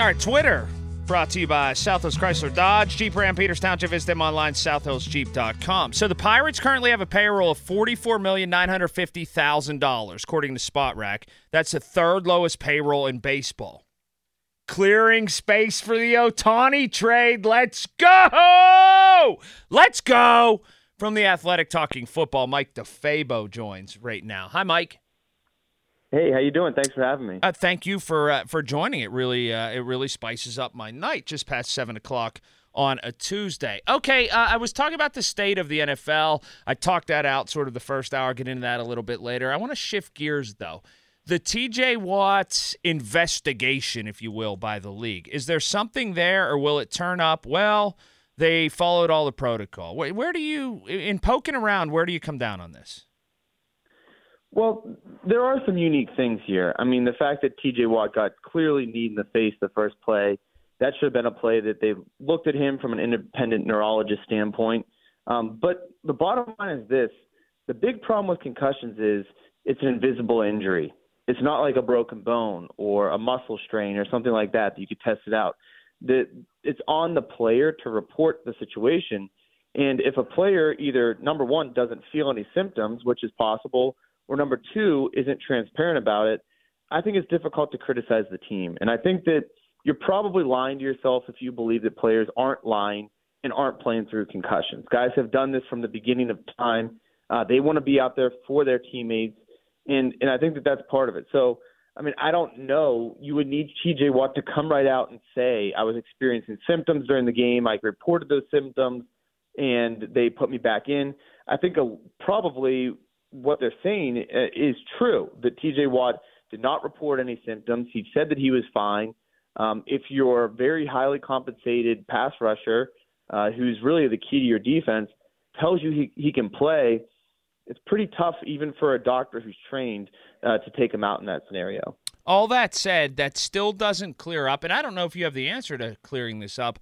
All right, Twitter brought to you by Southwest Chrysler Dodge, Jeep Ram Peters Township. Visit them online, southhillsjeep.com. So the Pirates currently have a payroll of $44,950,000, according to Spotrac. That's the third lowest payroll in baseball. Clearing space for the Ohtani trade. Let's go! Let's go! From the Athletic Talking Football, Mike DeFabo joins right now. Hi, Mike. Hey, how you doing? Thanks for having me. Uh, thank you for uh, for joining. It really uh, it really spices up my night. Just past seven o'clock on a Tuesday. Okay, uh, I was talking about the state of the NFL. I talked that out sort of the first hour. Get into that a little bit later. I want to shift gears though. The T.J. Watts investigation, if you will, by the league. Is there something there, or will it turn up? Well, they followed all the protocol. Where, where do you, in poking around, where do you come down on this? Well, there are some unique things here. I mean, the fact that TJ Watt got clearly kneed in the face the first play, that should have been a play that they looked at him from an independent neurologist standpoint. Um, but the bottom line is this the big problem with concussions is it's an invisible injury. It's not like a broken bone or a muscle strain or something like that that you could test it out. The, it's on the player to report the situation. And if a player either, number one, doesn't feel any symptoms, which is possible, or number two isn't transparent about it, I think it's difficult to criticize the team. And I think that you're probably lying to yourself if you believe that players aren't lying and aren't playing through concussions. Guys have done this from the beginning of time. Uh, they want to be out there for their teammates, and and I think that that's part of it. So, I mean, I don't know. You would need T.J. Watt to come right out and say I was experiencing symptoms during the game. I reported those symptoms, and they put me back in. I think a, probably what they're saying uh, is true that TJ Watt did not report any symptoms. He said that he was fine. Um, if you're a very highly compensated pass rusher, uh, who's really the key to your defense, tells you he, he can play, it's pretty tough even for a doctor who's trained uh, to take him out in that scenario. All that said, that still doesn't clear up, and I don't know if you have the answer to clearing this up,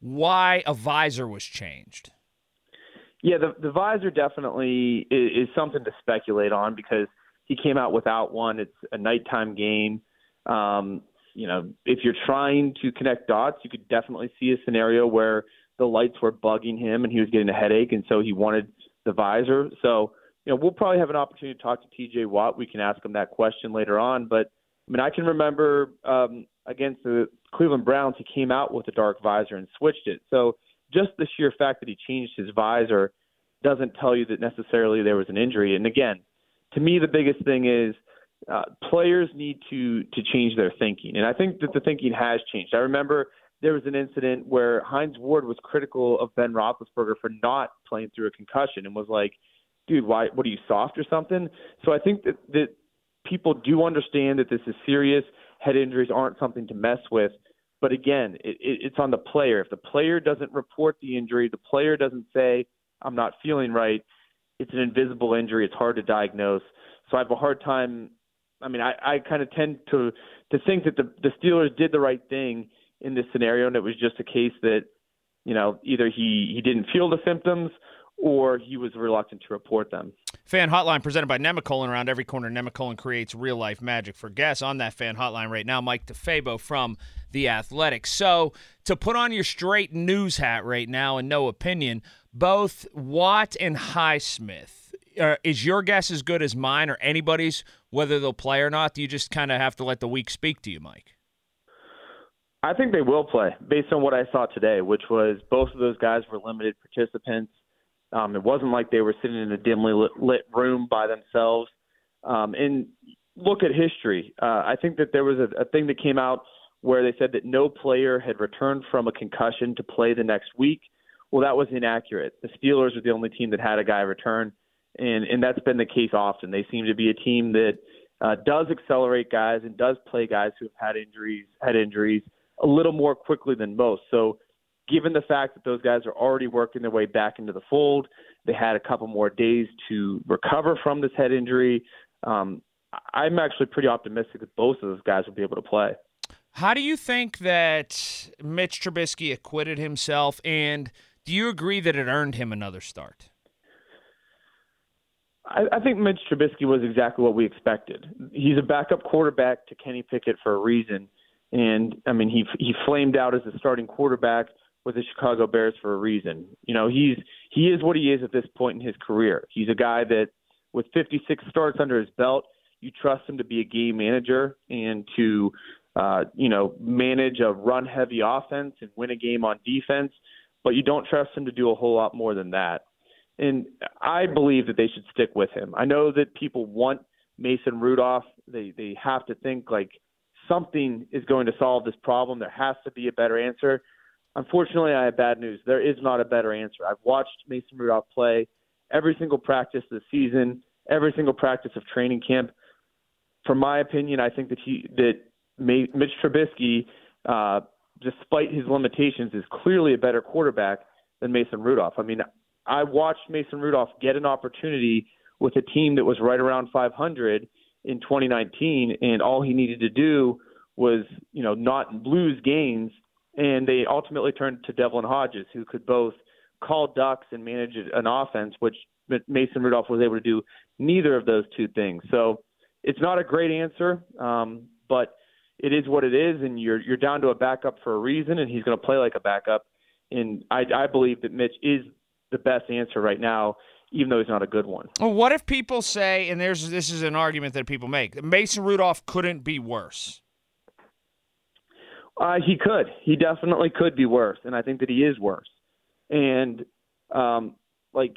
why a visor was changed. Yeah, the the visor definitely is, is something to speculate on because he came out without one. It's a nighttime game. Um, you know, if you're trying to connect dots, you could definitely see a scenario where the lights were bugging him and he was getting a headache, and so he wanted the visor. So, you know, we'll probably have an opportunity to talk to TJ Watt. We can ask him that question later on. But I mean, I can remember um, against the Cleveland Browns, he came out with a dark visor and switched it. So just the sheer fact that he changed his visor doesn't tell you that necessarily there was an injury. And again, to me, the biggest thing is uh, players need to to change their thinking, and I think that the thinking has changed. I remember there was an incident where Hines Ward was critical of Ben Roethlisberger for not playing through a concussion, and was like, "Dude, why? What are you soft or something?" So I think that that people do understand that this is serious. Head injuries aren't something to mess with. But again, it, it, it's on the player. If the player doesn't report the injury, the player doesn't say, I'm not feeling right, it's an invisible injury. It's hard to diagnose. So I have a hard time. I mean, I, I kind of tend to to think that the the Steelers did the right thing in this scenario, and it was just a case that you know either he he didn't feel the symptoms or he was reluctant to report them. Fan hotline presented by Nemacolin. Around every corner, Nemacolin creates real life magic. For guests on that fan hotline right now, Mike DeFabo from The Athletic. So, to put on your straight news hat right now and no opinion, both Watt and Highsmith. Uh, is your guess as good as mine or anybody's whether they'll play or not? Do you just kind of have to let the week speak to you, Mike? I think they will play based on what I saw today, which was both of those guys were limited participants. Um, it wasn't like they were sitting in a dimly lit, lit room by themselves. Um, and look at history. Uh, I think that there was a, a thing that came out where they said that no player had returned from a concussion to play the next week. Well, that was inaccurate. The Steelers are the only team that had a guy return, and and that's been the case often. They seem to be a team that uh, does accelerate guys and does play guys who have had injuries, had injuries a little more quickly than most. So, given the fact that those guys are already working their way back into the fold, they had a couple more days to recover from this head injury. Um, I'm actually pretty optimistic that both of those guys will be able to play. How do you think that Mitch Trubisky acquitted himself and do you agree that it earned him another start? I, I think Mitch Trubisky was exactly what we expected. He's a backup quarterback to Kenny Pickett for a reason. And I mean, he he flamed out as a starting quarterback with the Chicago Bears for a reason. You know, he's he is what he is at this point in his career. He's a guy that with 56 starts under his belt, you trust him to be a game manager and to uh, you know manage a run heavy offense and win a game on defense, but you don't trust him to do a whole lot more than that. And I believe that they should stick with him. I know that people want Mason Rudolph. They they have to think like something is going to solve this problem. There has to be a better answer. Unfortunately, I have bad news. There is not a better answer. I've watched Mason Rudolph play every single practice this season, every single practice of training camp. From my opinion, I think that he that Mitch Trubisky, uh, despite his limitations, is clearly a better quarterback than Mason Rudolph. I mean, I watched Mason Rudolph get an opportunity with a team that was right around 500 in 2019, and all he needed to do was, you know, not lose games. And they ultimately turned to Devlin Hodges, who could both call ducks and manage an offense, which Mason Rudolph was able to do neither of those two things. So it's not a great answer, um, but it is what it is, and you're you're down to a backup for a reason, and he's going to play like a backup. And I, I believe that Mitch is the best answer right now, even though he's not a good one. Well, what if people say, and there's this is an argument that people make, Mason Rudolph couldn't be worse? Uh, he could. He definitely could be worse, and I think that he is worse. And um, like,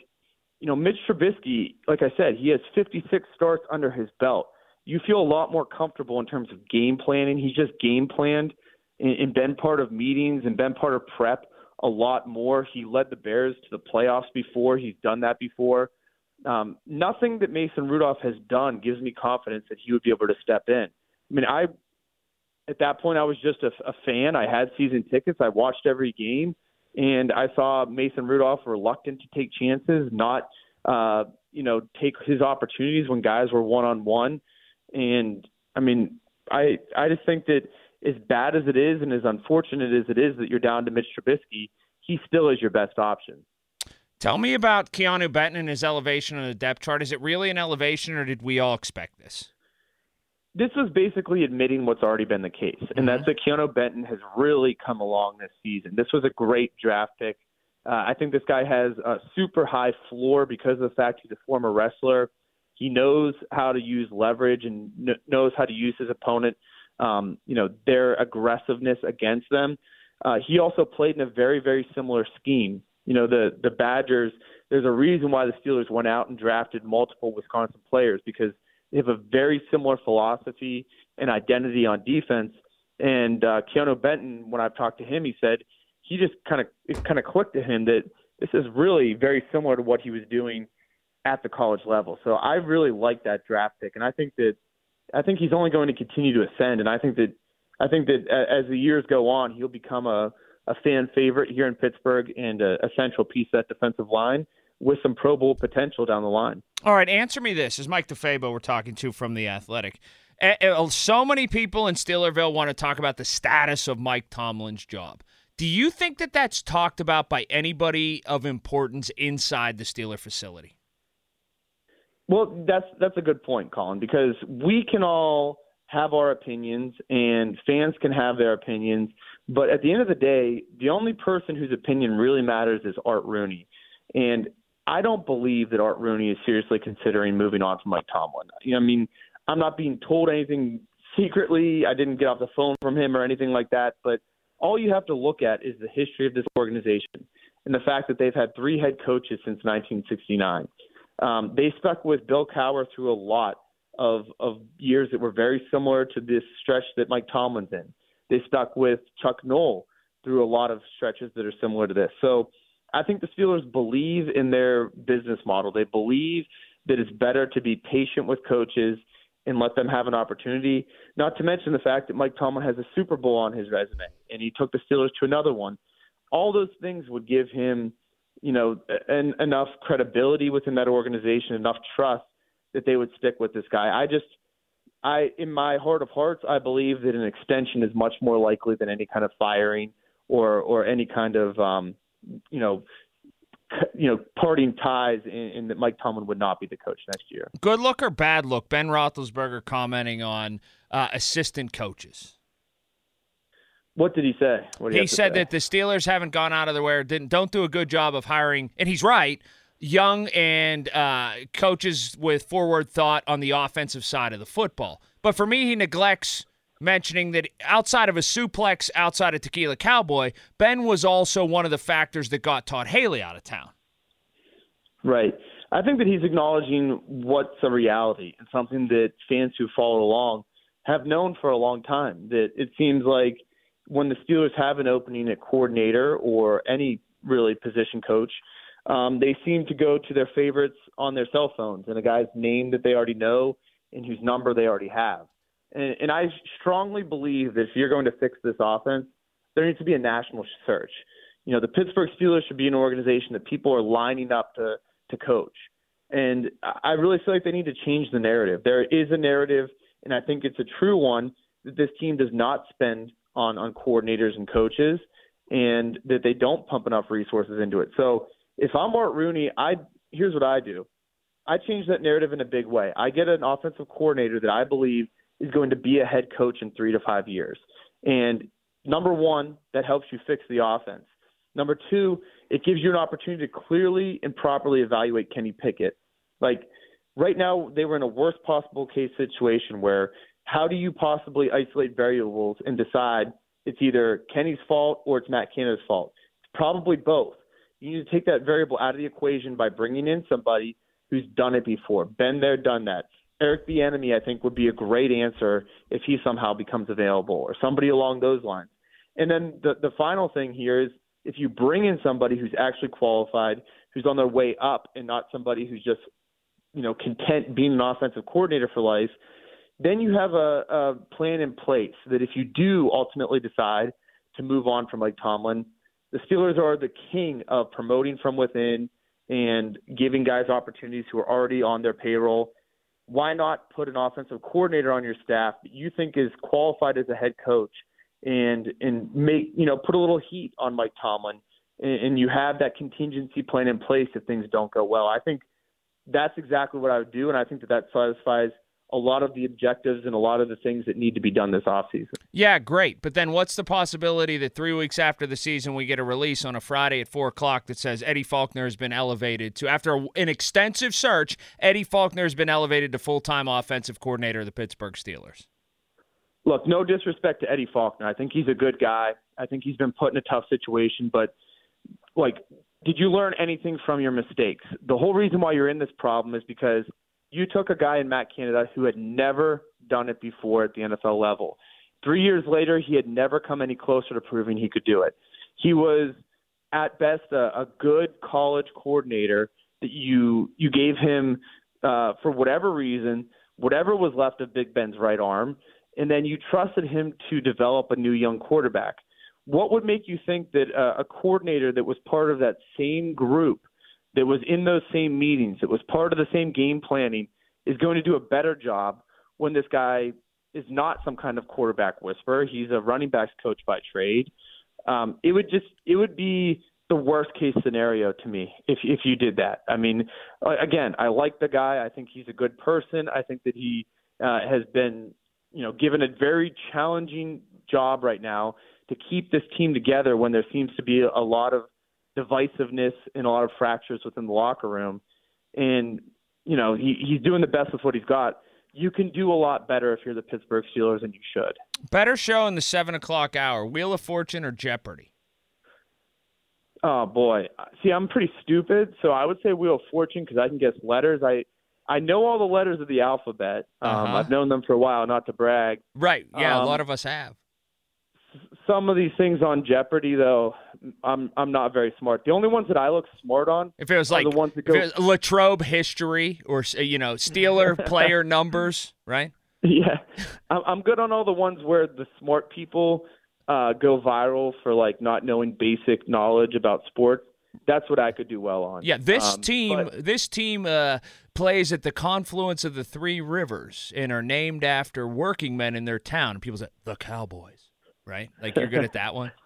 you know, Mitch Trubisky, like I said, he has 56 starts under his belt. You feel a lot more comfortable in terms of game planning. He's just game planned and, and been part of meetings and been part of prep a lot more. He led the Bears to the playoffs before. He's done that before. Um, nothing that Mason Rudolph has done gives me confidence that he would be able to step in. I mean, I at that point I was just a, a fan. I had season tickets. I watched every game, and I saw Mason Rudolph reluctant to take chances, not uh, you know take his opportunities when guys were one on one. And I mean, I I just think that as bad as it is and as unfortunate as it is that you're down to Mitch Trubisky, he still is your best option. Tell me about Keanu Benton and his elevation on the depth chart. Is it really an elevation, or did we all expect this? This was basically admitting what's already been the case, and mm-hmm. that's that Keanu Benton has really come along this season. This was a great draft pick. Uh, I think this guy has a super high floor because of the fact he's a former wrestler. He knows how to use leverage and kn- knows how to use his opponent um, you know, their aggressiveness against them. Uh, he also played in a very, very similar scheme. You know, the the Badgers. There's a reason why the Steelers went out and drafted multiple Wisconsin players because they have a very similar philosophy and identity on defense. And uh, Keanu Benton, when I've talked to him, he said he just kind of it kind of clicked to him that this is really very similar to what he was doing at the college level. So I really like that draft pick, and I think that I think he's only going to continue to ascend, and I think that I think that as the years go on, he'll become a a fan favorite here in Pittsburgh and a, a central piece of that defensive line with some Pro Bowl potential down the line. All right, answer me this: Is Mike DeFabo we're talking to from the Athletic? Eh, eh, oh, so many people in Steelerville want to talk about the status of Mike Tomlin's job. Do you think that that's talked about by anybody of importance inside the Steeler facility? Well, that's that's a good point, Colin, because we can all have our opinions and fans can have their opinions, but at the end of the day, the only person whose opinion really matters is Art Rooney. And I don't believe that Art Rooney is seriously considering moving on from Mike Tomlin. You know, I mean, I'm not being told anything secretly. I didn't get off the phone from him or anything like that, but all you have to look at is the history of this organization and the fact that they've had three head coaches since 1969. Um, they stuck with Bill Cowher through a lot of of years that were very similar to this stretch that Mike Tomlin's in. They stuck with Chuck Noll through a lot of stretches that are similar to this. So I think the Steelers believe in their business model. They believe that it's better to be patient with coaches and let them have an opportunity. Not to mention the fact that Mike Tomlin has a Super Bowl on his resume and he took the Steelers to another one. All those things would give him – you know, en- enough credibility within that organization, enough trust that they would stick with this guy. I just, I, in my heart of hearts, I believe that an extension is much more likely than any kind of firing or or any kind of, um, you know, you know, parting ties and in, that Mike Tomlin would not be the coach next year. Good look or bad look? Ben Roethlisberger commenting on uh, assistant coaches. What did he say? Did he, he said that the Steelers haven't gone out of their way, didn't don't do a good job of hiring, and he's right. Young and uh, coaches with forward thought on the offensive side of the football. But for me, he neglects mentioning that outside of a suplex, outside of Tequila Cowboy, Ben was also one of the factors that got Todd Haley out of town. Right. I think that he's acknowledging what's a reality and something that fans who follow along have known for a long time. That it seems like when the Steelers have an opening at coordinator or any really position coach, um, they seem to go to their favorites on their cell phones and a guy's name that they already know and whose number they already have. And, and I strongly believe that if you're going to fix this offense, there needs to be a national search. You know, the Pittsburgh Steelers should be an organization that people are lining up to to coach. And I really feel like they need to change the narrative. There is a narrative, and I think it's a true one, that this team does not spend on on coordinators and coaches, and that they don't pump enough resources into it. So if I'm Art Rooney, I here's what I do. I change that narrative in a big way. I get an offensive coordinator that I believe is going to be a head coach in three to five years. And number one, that helps you fix the offense. Number two, it gives you an opportunity to clearly and properly evaluate Kenny Pickett. Like right now, they were in a worst possible case situation where how do you possibly isolate variables and decide it's either Kenny's fault or it's Matt Canada's fault? It's probably both. You need to take that variable out of the equation by bringing in somebody who's done it before, been there, done that. Eric Bieniemy, I think, would be a great answer if he somehow becomes available, or somebody along those lines. And then the the final thing here is if you bring in somebody who's actually qualified, who's on their way up, and not somebody who's just you know content being an offensive coordinator for life, then you have a, a plan in place that if you do ultimately decide to move on from Mike Tomlin, the Steelers are the king of promoting from within and giving guys opportunities who are already on their payroll why not put an offensive coordinator on your staff that you think is qualified as a head coach and and make you know put a little heat on Mike Tomlin and, and you have that contingency plan in place if things don't go well. I think that's exactly what I would do, and I think that that satisfies a lot of the objectives and a lot of the things that need to be done this offseason. Yeah, great. But then what's the possibility that three weeks after the season we get a release on a Friday at 4 o'clock that says Eddie Faulkner has been elevated to, after an extensive search, Eddie Faulkner has been elevated to full time offensive coordinator of the Pittsburgh Steelers? Look, no disrespect to Eddie Faulkner. I think he's a good guy. I think he's been put in a tough situation, but like, did you learn anything from your mistakes? The whole reason why you're in this problem is because you took a guy in Matt Canada who had never done it before at the NFL level. Three years later, he had never come any closer to proving he could do it. He was, at best, a, a good college coordinator that you you gave him uh, for whatever reason, whatever was left of Big Ben's right arm, and then you trusted him to develop a new young quarterback. What would make you think that uh, a coordinator that was part of that same group that was in those same meetings, that was part of the same game planning, is going to do a better job when this guy is not some kind of quarterback whisperer. He's a running backs coach by trade. Um, it would just it would be the worst case scenario to me if if you did that. I mean, again, I like the guy. I think he's a good person. I think that he uh, has been you know given a very challenging job right now to keep this team together when there seems to be a lot of divisiveness and a lot of fractures within the locker room. And, you know, he, he's doing the best with what he's got. You can do a lot better if you're the Pittsburgh Steelers, and you should. Better show in the seven o'clock hour: Wheel of Fortune or Jeopardy. Oh boy, see, I'm pretty stupid, so I would say Wheel of Fortune because I can guess letters. I I know all the letters of the alphabet. Um, uh-huh. I've known them for a while, not to brag. Right? Yeah, um, a lot of us have some of these things on Jeopardy, though, I'm I'm not very smart. The only ones that I look smart on, if it was like the ones that go Latrobe history or you know Steeler player numbers, right? Yeah, I'm good on all the ones where the smart people uh, go viral for like not knowing basic knowledge about sports. That's what I could do well on. Yeah, this um, team, but, this team uh, plays at the confluence of the three rivers and are named after working men in their town. People say the Cowboys right? Like you're good at that one.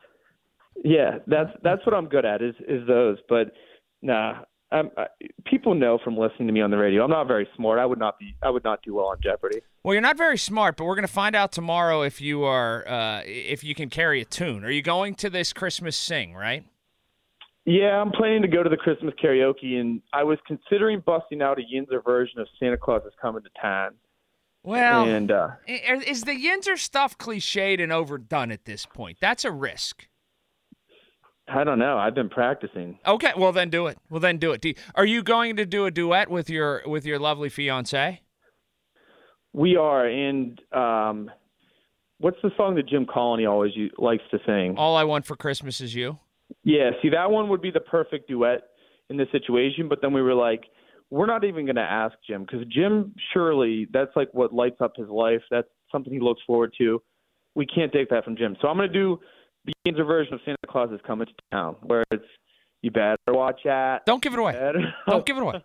Yeah, that's that's what I'm good at is is those. But nah, um, uh, people know from listening to me on the radio. I'm not very smart. I would not be. I would not do well on Jeopardy. Well, you're not very smart, but we're going to find out tomorrow if you are uh, if you can carry a tune. Are you going to this Christmas sing? Right. Yeah, I'm planning to go to the Christmas karaoke, and I was considering busting out a Yinzer version of Santa Claus is Coming to Town. Well, and uh, is the Yinzer stuff cliched and overdone at this point? That's a risk. I don't know. I've been practicing. Okay, well then do it. Well then do it. Do you, are you going to do a duet with your with your lovely fiance? We are, and um, what's the song that Jim Colony always likes to sing? All I want for Christmas is you. Yeah, see that one would be the perfect duet in this situation, but then we were like, we're not even going to ask Jim because Jim surely that's like what lights up his life. That's something he looks forward to. We can't take that from Jim, so I'm going to do the Yinzer version of Santa Claus is coming to town, where it's you better watch out. Don't give it away. Don't give it away.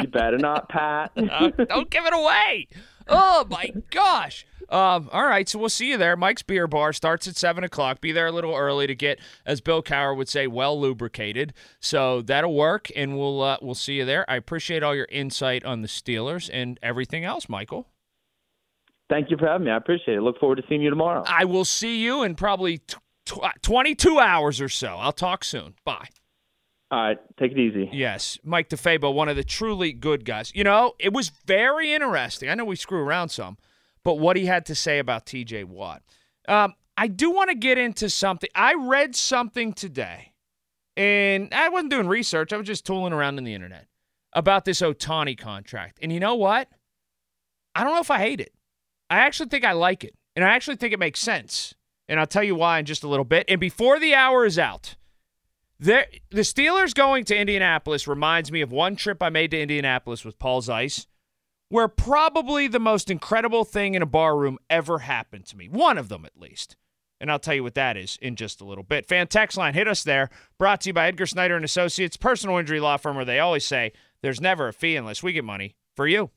you better not, Pat. uh, don't give it away. Oh my gosh. Um, all right, so we'll see you there. Mike's Beer Bar starts at seven o'clock. Be there a little early to get, as Bill Cowher would say, well lubricated. So that'll work, and we'll uh, we'll see you there. I appreciate all your insight on the Steelers and everything else, Michael. Thank you for having me. I appreciate it. Look forward to seeing you tomorrow. I will see you in probably t- tw- 22 hours or so. I'll talk soon. Bye. All right, take it easy. Yes, Mike DeFabo, one of the truly good guys. You know, it was very interesting. I know we screw around some, but what he had to say about TJ Watt. Um, I do want to get into something. I read something today, and I wasn't doing research. I was just tooling around in the internet about this Ohtani contract. And you know what? I don't know if I hate it. I actually think I like it, and I actually think it makes sense. And I'll tell you why in just a little bit. And before the hour is out, there, the Steelers going to Indianapolis reminds me of one trip I made to Indianapolis with Paul Zeise, where probably the most incredible thing in a bar room ever happened to me. One of them, at least. And I'll tell you what that is in just a little bit. Fan text line, hit us there. Brought to you by Edgar Snyder and Associates, personal injury law firm where they always say there's never a fee unless we get money for you.